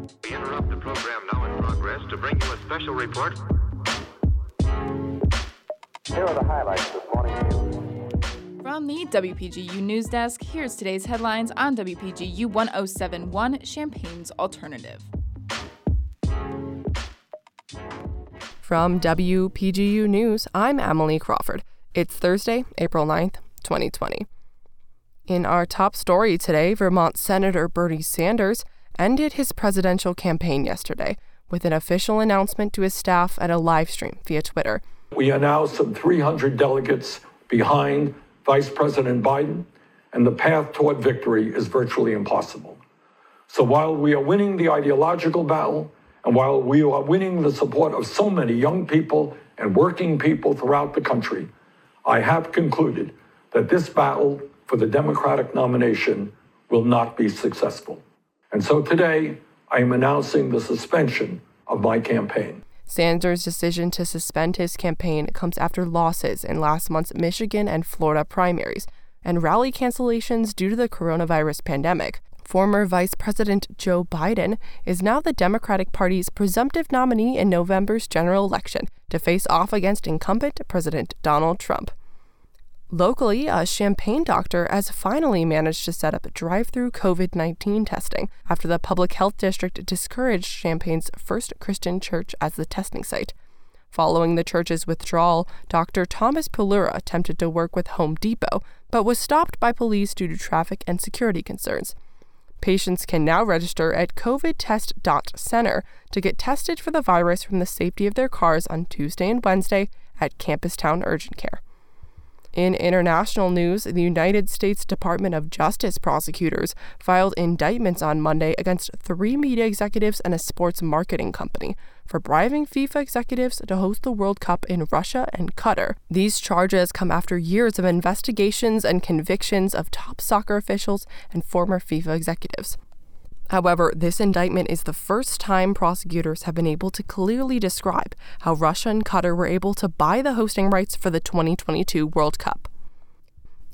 We interrupt the program now in progress to bring you a special report. Here are the highlights this morning's news. From the WPGU News Desk, here's today's headlines on WPGU 1071 Champaign's Alternative. From WPGU News, I'm Emily Crawford. It's Thursday, April 9th, 2020. In our top story today, Vermont Senator Bernie Sanders ended his presidential campaign yesterday with an official announcement to his staff at a live stream via Twitter. We are now some 300 delegates behind Vice President Biden, and the path toward victory is virtually impossible. So while we are winning the ideological battle, and while we are winning the support of so many young people and working people throughout the country, I have concluded that this battle for the Democratic nomination will not be successful. And so today, I am announcing the suspension of my campaign. Sanders' decision to suspend his campaign comes after losses in last month's Michigan and Florida primaries and rally cancellations due to the coronavirus pandemic. Former Vice President Joe Biden is now the Democratic Party's presumptive nominee in November's general election to face off against incumbent President Donald Trump. Locally, a Champaign doctor has finally managed to set up drive through COVID 19 testing after the Public Health District discouraged Champaign's First Christian Church as the testing site. Following the church's withdrawal, Dr. Thomas Pulura attempted to work with Home Depot, but was stopped by police due to traffic and security concerns. Patients can now register at covidtest.center to get tested for the virus from the safety of their cars on Tuesday and Wednesday at Campus Town Urgent Care. In international news, the United States Department of Justice prosecutors filed indictments on Monday against three media executives and a sports marketing company for bribing FIFA executives to host the World Cup in Russia and Qatar. These charges come after years of investigations and convictions of top soccer officials and former FIFA executives. However, this indictment is the first time prosecutors have been able to clearly describe how Russia and Qatar were able to buy the hosting rights for the 2022 World Cup.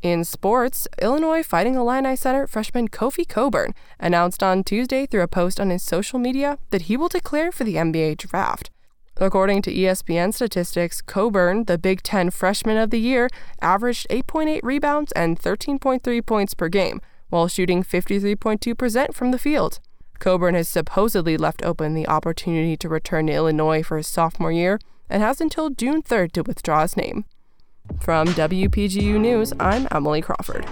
In sports, Illinois Fighting Illini center freshman Kofi Cockburn announced on Tuesday through a post on his social media that he will declare for the NBA draft. According to ESPN statistics, Cockburn, the Big Ten Freshman of the Year, averaged 8.8 rebounds and 13.3 points per game, while shooting 53.2% from the field. Cockburn has supposedly left open the opportunity to return to Illinois for his sophomore year and has until June 3rd to withdraw his name. From WPGU News, I'm Emily Crawford.